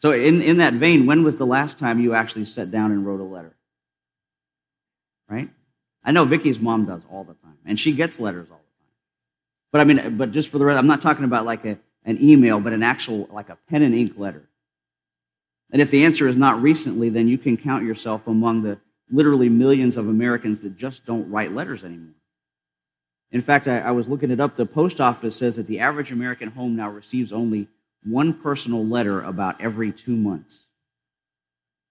So, in, in that vein, when was the last time you actually sat down and wrote a letter? Right? I know Vicky's mom does all the time, and she gets letters all the time. But I mean, but just for the rest, I'm not talking about like a, an email, but an actual, like a pen and ink letter. And if the answer is not recently, then you can count yourself among the literally millions of Americans that just don't write letters anymore. In fact, I, I, was looking it up. The post office says that the average American home now receives only one personal letter about every two months.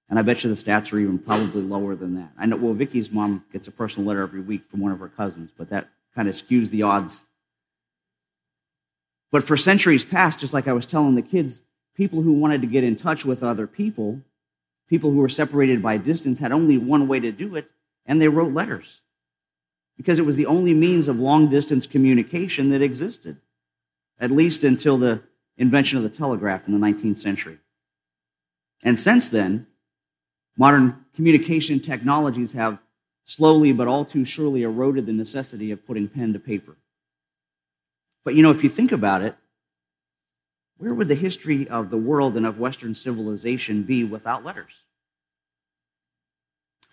And I bet you the stats are even probably lower than that. I know, well, Vicky's mom gets a personal letter every week from one of her cousins, but that kind of skews the odds. But for centuries past, just like I was telling the kids, people who wanted to get in touch with other people, people who were separated by distance, had only one way to do it, and they wrote letters because it was the only means of long distance communication that existed, at least until the invention of the telegraph in the 19th century. And since then, modern communication technologies have slowly but all too surely eroded the necessity of putting pen to paper. But you know, if you think about it, where would the history of the world and of Western civilization be without letters?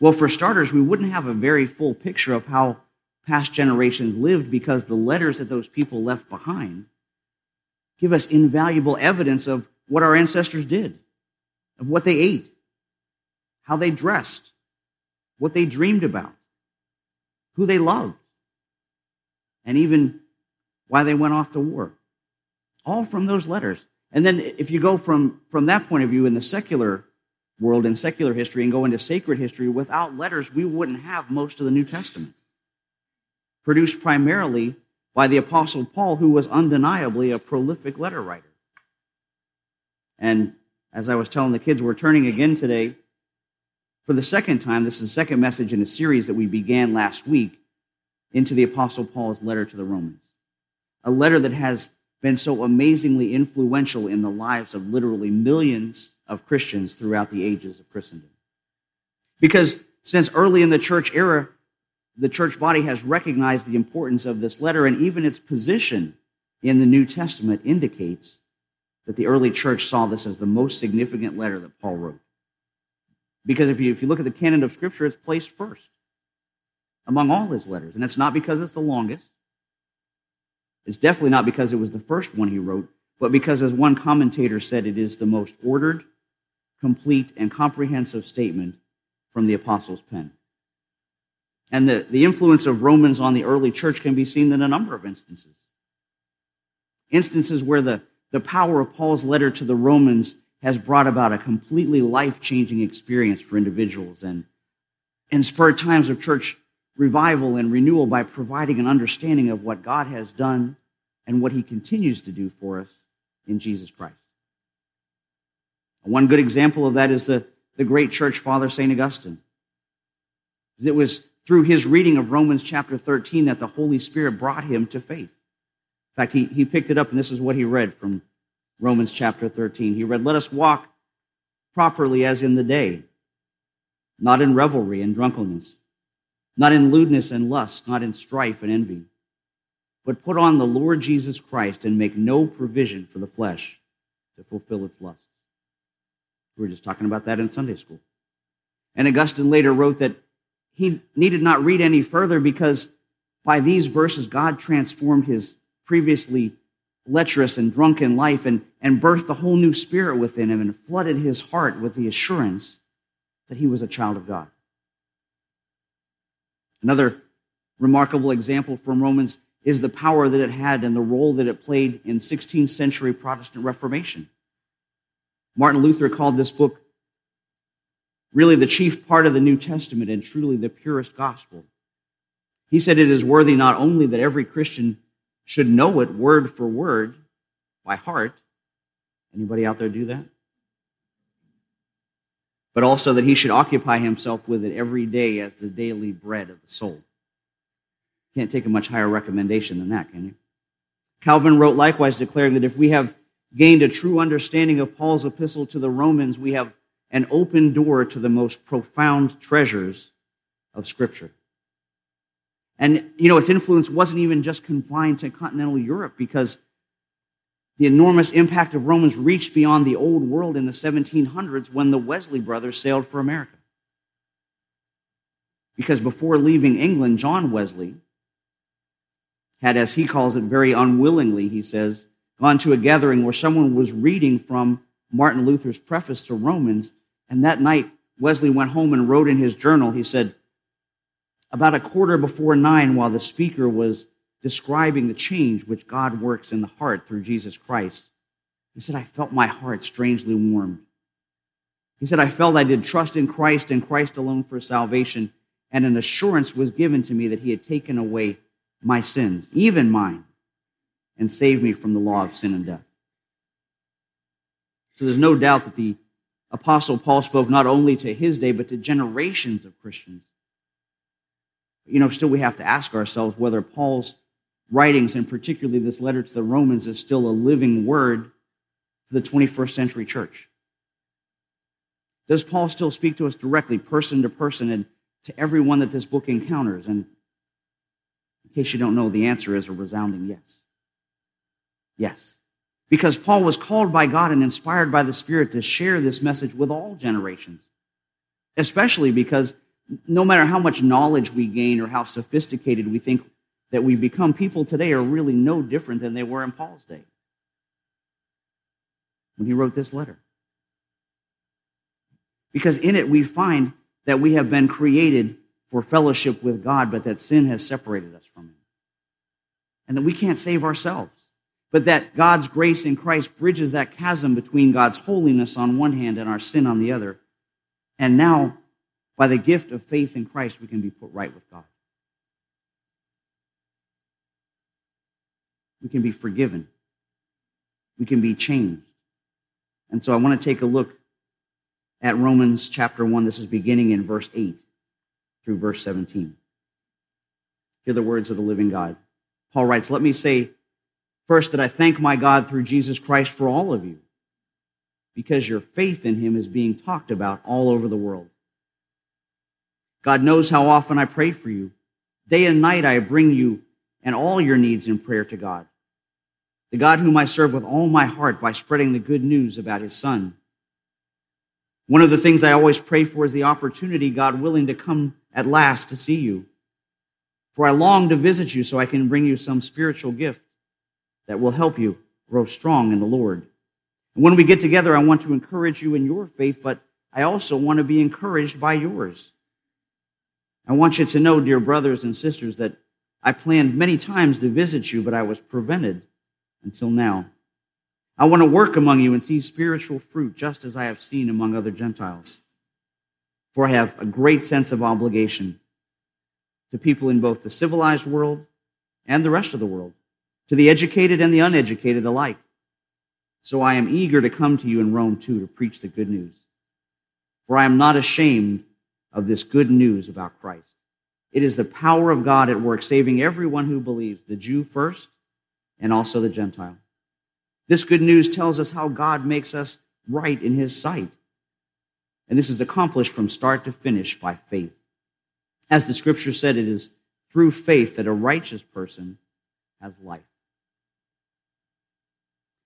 Well, for starters, we wouldn't have a very full picture of how past generations lived because the letters that those people left behind give us invaluable evidence of what our ancestors did, of what they ate, how they dressed, what they dreamed about, who they loved, and even why they went off to war. All from those letters. And then if you go from, from that point of view in the secular world and secular history and go into sacred history, without letters, we wouldn't have most of the New Testament. Produced primarily by the Apostle Paul, who was undeniably a prolific letter writer. And as I was telling the kids, we're turning again today for the second time. This is the second message in a series that we began last week into the Apostle Paul's letter to the Romans. A letter that has been so amazingly influential in the lives of literally millions of Christians throughout the ages of Christendom. Because since early in the church era, the church body has recognized the importance of this letter, and even its position in the New Testament indicates that the early church saw this as the most significant letter that Paul wrote. Because if you, if you look at the canon of Scripture, it's placed first among all his letters. And it's not because it's the longest. It's definitely not because it was the first one he wrote, but because, as one commentator said, it is the most ordered, complete, and comprehensive statement from the apostles' pen. And the, the influence of Romans on the early church can be seen in a number of instances. Instances where the, the power of Paul's letter to the Romans has brought about a completely life changing experience for individuals and, and spurred times of church revival and renewal by providing an understanding of what God has done and what he continues to do for us in Jesus Christ. One good example of that is the, the great church father, St. Augustine. It was through his reading of Romans chapter 13 that the Holy Spirit brought him to faith. In fact, he, he picked it up, and this is what he read from Romans chapter 13. He read, Let us walk properly as in the day, not in revelry and drunkenness, not in lewdness and lust, not in strife and envy, but put on the Lord Jesus Christ and make no provision for the flesh to fulfill its lusts. We were just talking about that in Sunday school. And Augustine later wrote that he needed not read any further because by these verses, God transformed his previously lecherous and drunken life and, and birthed a whole new spirit within him and flooded his heart with the assurance that he was a child of God. Another remarkable example from Romans is the power that it had and the role that it played in 16th century Protestant Reformation. Martin Luther called this book really the chief part of the New Testament and truly the purest gospel. He said it is worthy not only that every Christian should know it word for word by heart. Anybody out there do that? But also that he should occupy himself with it every day as the daily bread of the soul. Can't take a much higher recommendation than that, can you? Calvin wrote likewise declaring that if we have gained a true understanding of Paul's epistle to the Romans, we have an open door to the most profound treasures of Scripture. And, you know, its influence wasn't even just confined to continental Europe because The enormous impact of Romans reached beyond the old world in the 1700s when the Wesley brothers sailed for America. Because before leaving England, John Wesley had, as he calls it, very unwillingly, he says, gone to a gathering where someone was reading from Martin Luther's preface to Romans. And that night, Wesley went home and wrote in his journal, he said, about a quarter before nine, while the speaker was describing the change which God works in the heart through Jesus Christ, he said, I felt my heart strangely warmed. He said, I felt I did trust in Christ and Christ alone for salvation, and an assurance was given to me that he had taken away my sins, even mine, and saved me from the law of sin and death. So there's no doubt that the Apostle Paul spoke not only to his day, but to generations of Christians. You know, still we have to ask ourselves whether Paul's writings, and particularly this letter to the Romans, is still a living word to the 21st century church. Does Paul still speak to us directly, person to person, and to everyone that this book encounters? And in case you don't know, the answer is a resounding yes. Yes. Because Paul was called by God and inspired by the Spirit to share this message with all generations, especially because no matter how much knowledge we gain or how sophisticated we think that we become, people today are really no different than they were in Paul's day when he wrote this letter. Because in it we find that we have been created for fellowship with God, but that sin has separated us from Him. And that we can't save ourselves. But that God's grace in Christ bridges that chasm between God's holiness on one hand and our sin on the other. And now by the gift of faith in Christ, we can be put right with God. We can be forgiven. We can be changed. And so I want to take a look at Romans chapter 1. This is beginning in verse 8 through verse 17. Hear the words of the living God. Paul writes, Let me say first that I thank my God through Jesus Christ for all of you, because your faith in him is being talked about all over the world. God knows how often I pray for you. Day and night I bring you and all your needs in prayer to God. The God whom I serve with all my heart by spreading the good news about his son. One of the things I always pray for is the opportunity, God willing, to come at last to see you. For I long to visit you so I can bring you some spiritual gift that will help you grow strong in the Lord. And when we get together, I want to encourage you in your faith, but I also want to be encouraged by yours. I want you to know, dear brothers and sisters, that I planned many times to visit you, but I was prevented until now. I want to work among you and see spiritual fruit, just as I have seen among other Gentiles. For I have a great sense of obligation to people in both the civilized world and the rest of the world, to the educated and the uneducated alike. So I am eager to come to you in Rome too to preach the good news. For I am not ashamed of this good news about Christ. It is the power of God at work, saving everyone who believes, the Jew first and also the Gentile. This good news tells us how God makes us right in his sight. And this is accomplished from start to finish by faith. As the scripture said, it is through faith that a righteous person has life.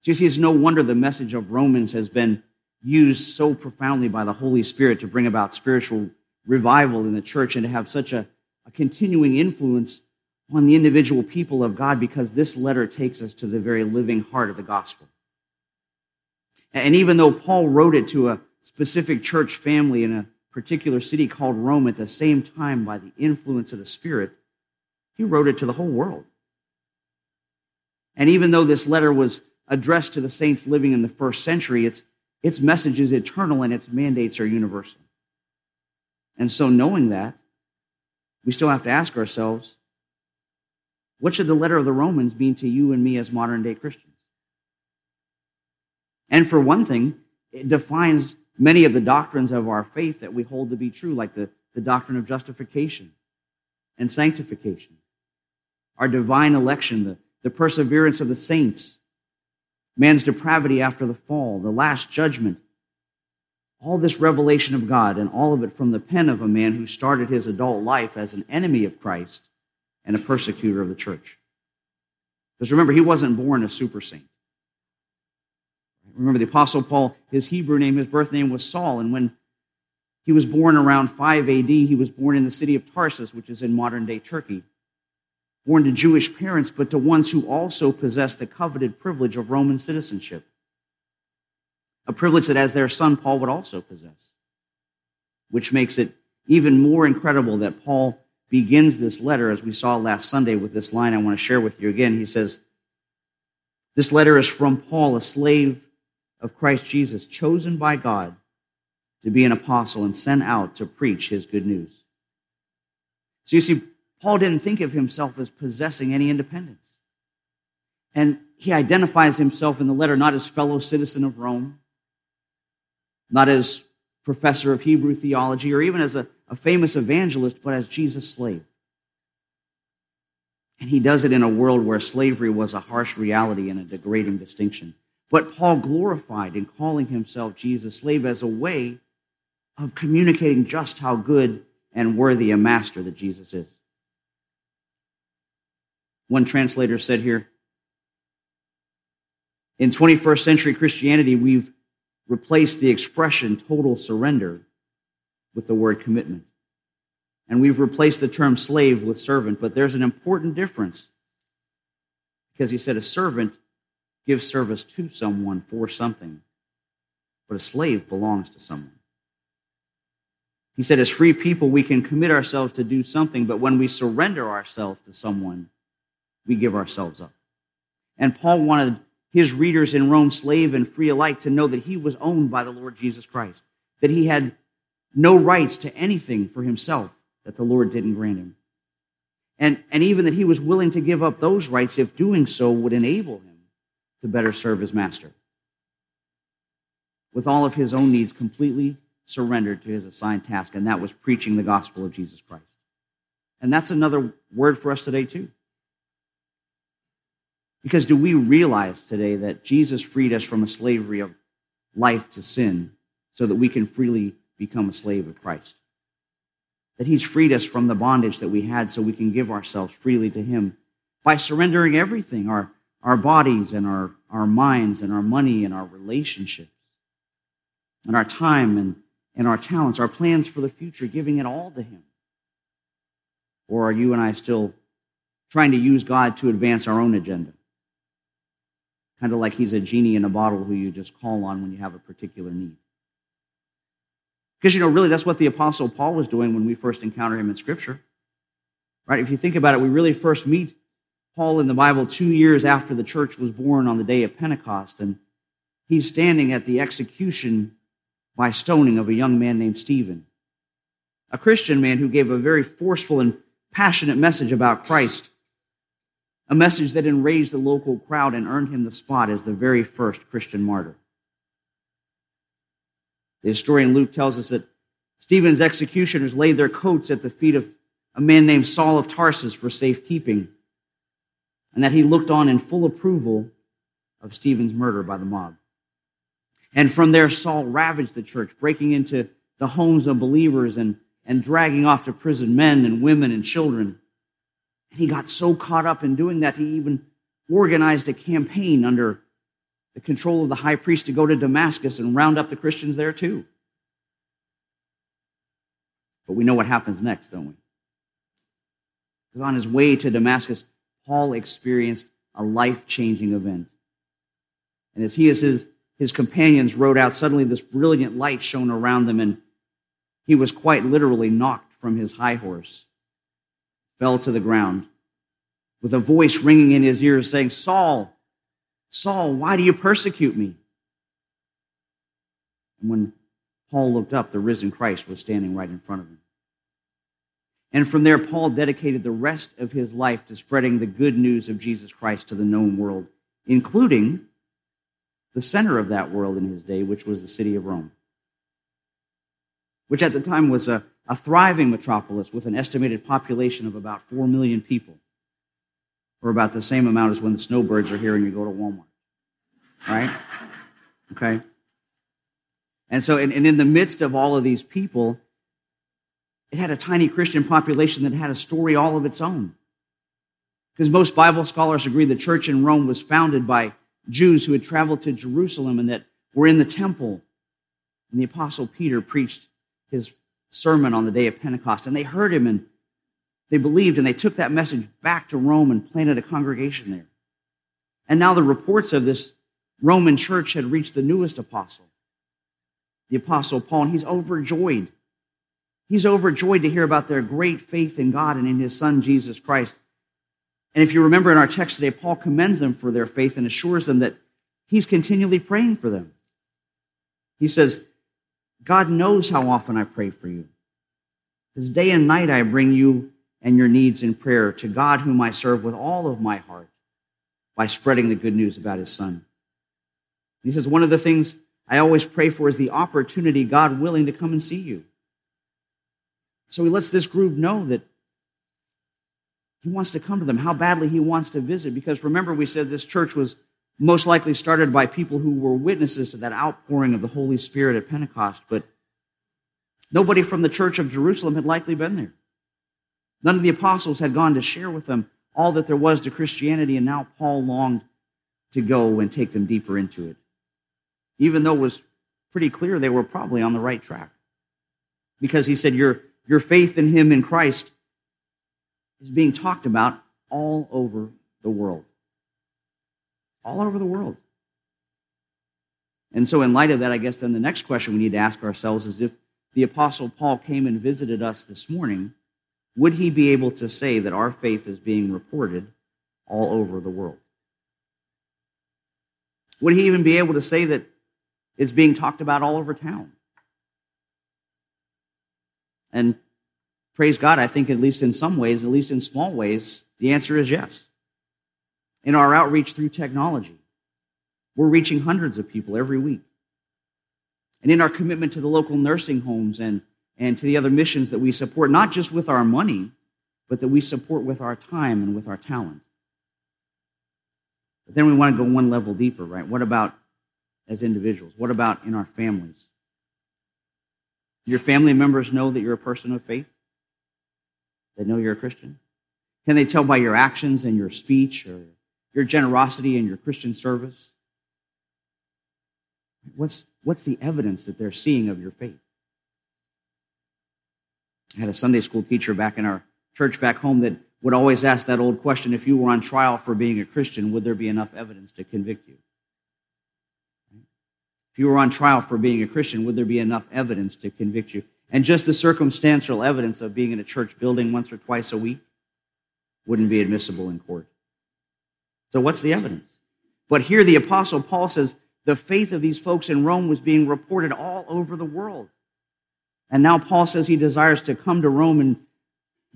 So you see, it's no wonder the message of Romans has been used so profoundly by the Holy Spirit to bring about spiritual revival in the church and to have such a, a continuing influence on the individual people of God because this letter takes us to the very living heart of the gospel. And even though Paul wrote it to a specific church family in a particular city called Rome at the same time by the influence of the Spirit, he wrote it to the whole world. And even though this letter was addressed to the saints living in the first century, its, its message is eternal and its mandates are universal. And so, knowing that, we still have to ask ourselves what should the letter of the Romans mean to you and me as modern day Christians? And for one thing, it defines many of the doctrines of our faith that we hold to be true, like the, the doctrine of justification and sanctification, our divine election, the, the perseverance of the saints, man's depravity after the fall, the last judgment, all this revelation of God, and all of it from the pen of a man who started his adult life as an enemy of Christ and a persecutor of the church. Because remember, he wasn't born a super saint. Remember the Apostle Paul, his Hebrew name, his birth name was Saul. And when he was born around 5 AD, he was born in the city of Tarsus, which is in modern day Turkey. Born to Jewish parents, but to ones who also possessed the coveted privilege of Roman citizenship. A privilege that, as their son, Paul would also possess. Which makes it even more incredible that Paul begins this letter, as we saw last Sunday, with this line I want to share with you again. He says, This letter is from Paul, a slave of Christ Jesus, chosen by God to be an apostle and sent out to preach his good news. So you see, Paul didn't think of himself as possessing any independence. And he identifies himself in the letter not as fellow citizen of Rome, not as professor of Hebrew theology, or even as a, a famous evangelist, but as Jesus' slave. And he does it in a world where slavery was a harsh reality and a degrading distinction. But Paul glorified in calling himself Jesus' slave as a way of communicating just how good and worthy a master that Jesus is. One translator said here In 21st century Christianity, we've replaced the expression total surrender with the word commitment. And we've replaced the term slave with servant, but there's an important difference. Because he said a servant gives service to someone for something, but a slave belongs to someone. He said, as free people, we can commit ourselves to do something, but when we surrender ourselves to someone, we give ourselves up. And Paul wanted his readers in Rome, slave and free alike, to know that he was owned by the Lord Jesus Christ, that he had no rights to anything for himself that the Lord didn't grant him. And, and even that he was willing to give up those rights if doing so would enable him to better serve his master. With all of his own needs completely surrendered to his assigned task, and that was preaching the gospel of Jesus Christ. And that's another word for us today, too. Because do we realize today that Jesus freed us from a slavery of life to sin so that we can freely become a slave of Christ? That he's freed us from the bondage that we had so we can give ourselves freely to him by surrendering everything our, our bodies and our, our minds and our money and our relationships and our time and and our talents, our plans for the future, giving it all to Him? Or are you and I still trying to use God to advance our own agenda? Kind of like He's a genie in a bottle who you just call on when you have a particular need. Because, you know, really, that's what the Apostle Paul was doing when we first encounter him in Scripture. Right? If you think about it, we really first meet Paul in the Bible two years after the church was born on the day of Pentecost. And he's standing at the execution by stoning of a young man named Stephen, a Christian man who gave a very forceful and passionate message about Christ, a message that enraged the local crowd and earned him the spot as the very first Christian martyr. The historian Luke tells us that Stephen's executioners laid their coats at the feet of a man named Saul of Tarsus for safekeeping, and that he looked on in full approval of Stephen's murder by the mob. And from there, Saul ravaged the church, breaking into the homes of believers and, and dragging off to prison men and women and children. And he got so caught up in doing that, he even organized a campaign under the control of the high priest to go to Damascus and round up the Christians there too. But we know what happens next, don't we? Because on his way to Damascus, Paul experienced a life changing event. And as he and his his companions rode out, suddenly this brilliant light shone around them, and he was quite literally knocked from his high horse, fell to the ground, with a voice ringing in his ears saying, Saul, Saul, why do you persecute me? And when Paul looked up, the risen Christ was standing right in front of him. And from there, Paul dedicated the rest of his life to spreading the good news of Jesus Christ to the known world, including the center of that world in his day, which was the city of Rome, which at the time was a, a thriving metropolis with an estimated population of about 4 million people, or about the same amount as when the snowbirds are here and you go to Walmart. Right? Okay? And so, and, and in the midst of all of these people, it had a tiny Christian population that had a story all of its own. Because most Bible scholars agree the church in Rome was founded by Jews who had traveled to Jerusalem and that were in the temple. And the apostle Peter preached his sermon on the day of Pentecost, and they heard him and they believed, and they took that message back to Rome and planted a congregation there. And now the reports of this Roman church had reached the newest apostle, the apostle Paul, and he's overjoyed. He's overjoyed to hear about their great faith in God and in his son, Jesus Christ. And if you remember in our text today, Paul commends them for their faith and assures them that he's continually praying for them. He says, God knows how often I pray for you. Because day and night I bring you and your needs in prayer to God, whom I serve with all of my heart by spreading the good news about his son. He says, One of the things I always pray for is the opportunity, God willing, to come and see you. So he lets this group know that he wants to come to them, how badly he wants to visit. Because remember, we said this church was most likely started by people who were witnesses to that outpouring of the Holy Spirit at Pentecost, but nobody from the church of Jerusalem had likely been there. None of the apostles had gone to share with them all that there was to Christianity, and now Paul longed to go and take them deeper into it. Even though it was pretty clear they were probably on the right track. Because he said, Your, your faith in him in Christ is being talked about all over the world. All over the world. And so, in light of that, I guess then the next question we need to ask ourselves is if the Apostle Paul came and visited us this morning, would he be able to say that our faith is being reported all over the world? Would he even be able to say that it's being talked about all over town? And praise God, I think at least in some ways, at least in small ways, the answer is yes. In our outreach through technology, we're reaching hundreds of people every week. And in our commitment to the local nursing homes and and to the other missions that we support, not just with our money, but that we support with our time and with our talent. But then we want to go one level deeper, right? What about as individuals? What about in our families? Do your family members know that you're a person of faith? They know you're a Christian? Can they tell by your actions and your speech or your generosity and your Christian service? What's, what's the evidence that they're seeing of your faith? I had a Sunday school teacher back in our church back home that would always ask that old question if you were on trial for being a Christian, would there be enough evidence to convict you? If you were on trial for being a Christian, would there be enough evidence to convict you? And just the circumstantial evidence of being in a church building once or twice a week wouldn't be admissible in court. So, what's the evidence? But here the Apostle Paul says the faith of these folks in Rome was being reported all over the world. And now Paul says he desires to come to Rome and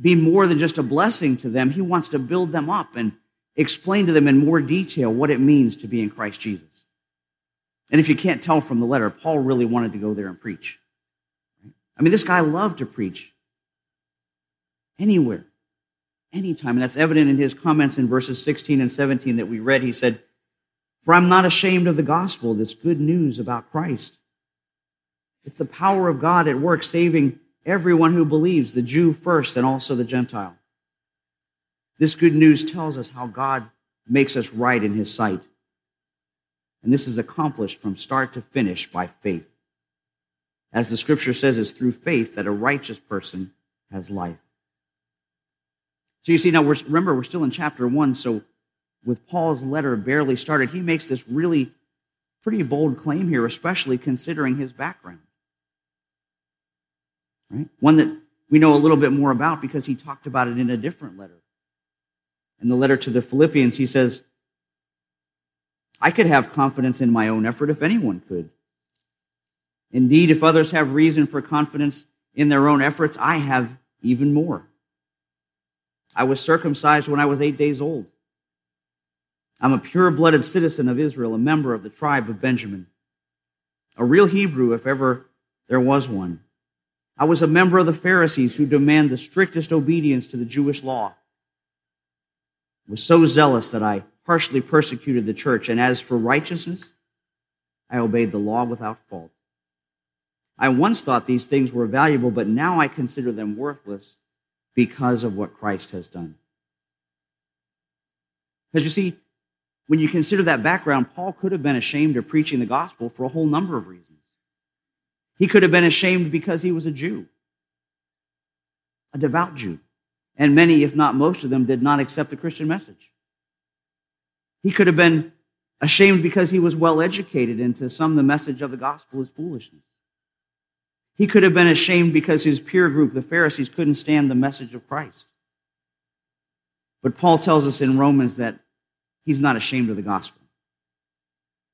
be more than just a blessing to them. He wants to build them up and explain to them in more detail what it means to be in Christ Jesus. And if you can't tell from the letter, Paul really wanted to go there and preach. I mean, this guy loved to preach anywhere, anytime. And that's evident in his comments in verses 16 and 17 that we read. He said, For I'm not ashamed of the gospel, this good news about Christ. It's the power of God at work saving everyone who believes, the Jew first and also the Gentile. This good news tells us how God makes us right in his sight. And this is accomplished from start to finish by faith. As the scripture says, it's through faith that a righteous person has life. So you see, now we're, remember, we're still in chapter one. So with Paul's letter barely started, he makes this really pretty bold claim here, especially considering his background right? One that we know a little bit more about because he talked about it in a different letter. In the letter to the Philippians, he says, I could have confidence in my own effort if anyone could. Indeed, if others have reason for confidence in their own efforts, I have even more. I was circumcised when I was eight days old. I'm a pure blooded citizen of Israel, a member of the tribe of Benjamin, a real Hebrew if ever there was one. I was a member of the Pharisees who demand the strictest obedience to the Jewish law. I was so zealous that I harshly persecuted the church, and as for righteousness, I obeyed the law without fault. I once thought these things were valuable, but now I consider them worthless because of what Christ has done. Because you see, when you consider that background, Paul could have been ashamed of preaching the gospel for a whole number of reasons. He could have been ashamed because he was a Jew, a devout Jew. And many, if not most of them, did not accept the Christian message. He could have been ashamed because he was well educated, and to some, the message of the gospel is foolishness. He could have been ashamed because his peer group, the Pharisees, couldn't stand the message of Christ. But Paul tells us in Romans that he's not ashamed of the gospel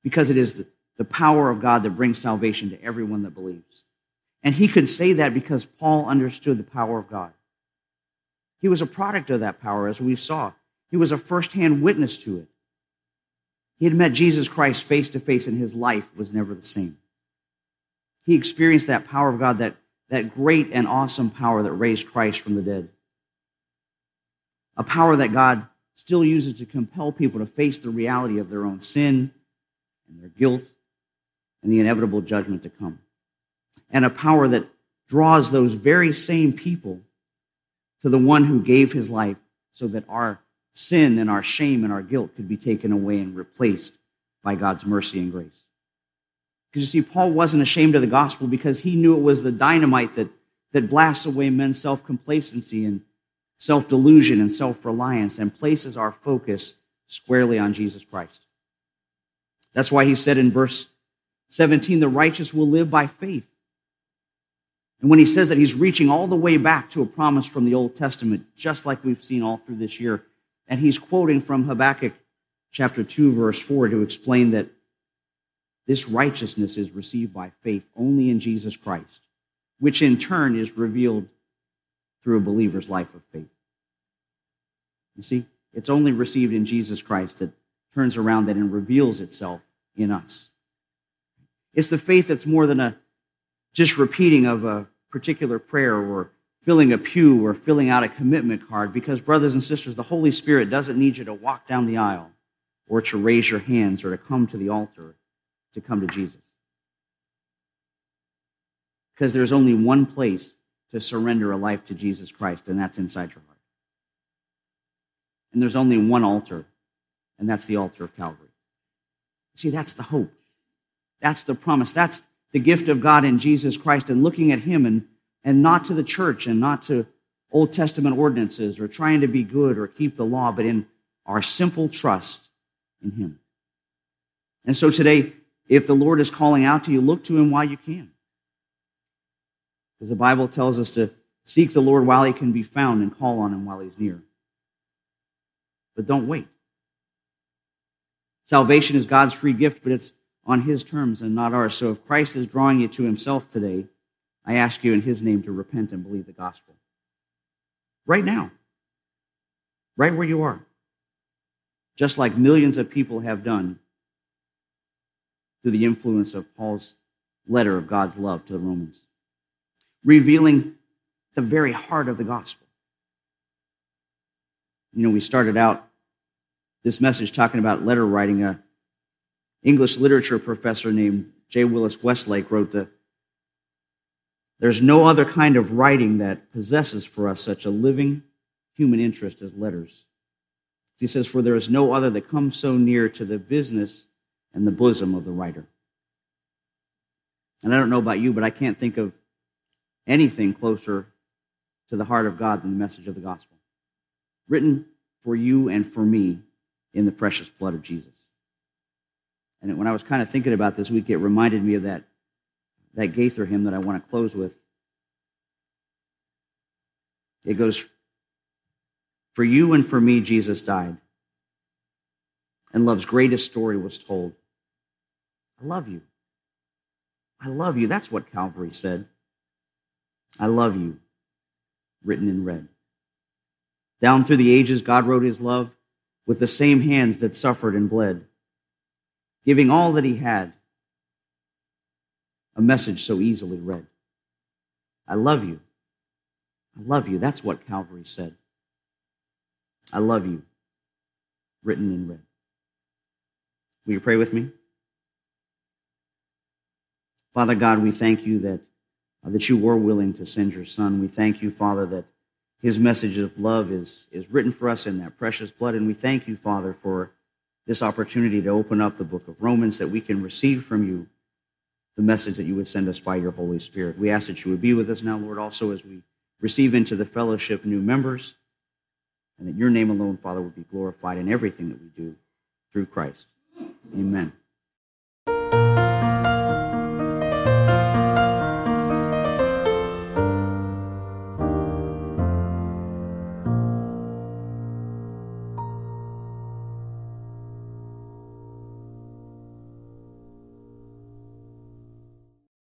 because it is the, power of God that brings salvation to everyone that believes. And he could say that because Paul understood the power of God. He was a product of that power, as we saw. He was a firsthand witness to it. He had met Jesus Christ face to face, and his life was never the same. He experienced that power of God, that, that great and awesome power that raised Christ from the dead. A power that God still uses to compel people to face the reality of their own sin and their guilt and the inevitable judgment to come. And a power that draws those very same people to the one who gave his life so that our sin and our shame and our guilt could be taken away and replaced by God's mercy and grace. Because you see, Paul wasn't ashamed of the gospel because he knew it was the dynamite that, that blasts away men's self complacency and self delusion and self reliance and places our focus squarely on Jesus Christ. That's why he said in verse 17, the righteous will live by faith. And when he says that, he's reaching all the way back to a promise from the Old Testament, just like we've seen all through this year. And he's quoting from Habakkuk chapter 2, verse 4 to explain that this righteousness is received by faith only in Jesus Christ, which in turn is revealed through a believer's life of faith. You see, it's only received in Jesus Christ that turns around that and reveals itself in us. It's the faith that's more than a just repeating of a particular prayer or filling a pew or filling out a commitment card because, brothers and sisters, the Holy Spirit doesn't need you to walk down the aisle or to raise your hands or to come to the altar to come to Jesus. Because there's only one place to surrender a life to Jesus Christ, and that's inside your heart. And there's only one altar, and that's the altar of Calvary. See, that's the hope. That's the promise. That's the gift of God in Jesus Christ and looking at Him and, and not to the church and not to Old Testament ordinances or trying to be good or keep the law, but in our simple trust in Him. And so today, if the Lord is calling out to you, look to Him while you can. Because the Bible tells us to seek the Lord while He can be found and call on Him while He's near. But don't wait. Salvation is God's free gift, but it's on his terms and not ours. So if Christ is drawing you to himself today, I ask you in his name to repent and believe the gospel. Right now. Right where you are. Just like millions of people have done through the influence of Paul's letter of God's love to the Romans, revealing the very heart of the gospel. You know, we started out this message talking about letter writing. A English literature professor named J. Willis Westlake wrote that there's no other kind of writing that possesses for us such a living human interest as letters. He says, For there is no other that comes so near to the business and the bosom of the writer. And I don't know about you, but I can't think of anything closer to the heart of God than the message of the gospel. Written for you and for me in the precious blood of Jesus. And when I was kind of thinking about this week, it reminded me of that, that Gaither hymn that I want to close with. It goes, For you and for me, Jesus died. And love's greatest story was told. I love you. I love you. That's what Calvary said. I love you, written in red. Down through the ages, God wrote his love with the same hands that suffered and bled giving all that he had, a message so easily read. I love you. I love you. That's what Calvary said. I love you, written in red. Will you pray with me? Father God, we thank you that, uh, that you were willing to send your son. We thank you, Father, that his message of love is, is written for us in that precious blood. And we thank you, Father, for this opportunity to open up the book of Romans that we can receive from you the message that you would send us by your Holy Spirit. We ask that you would be with us now, Lord, also as we receive into the fellowship new members, and that your name alone, Father, would be glorified in everything that we do through Christ. Amen.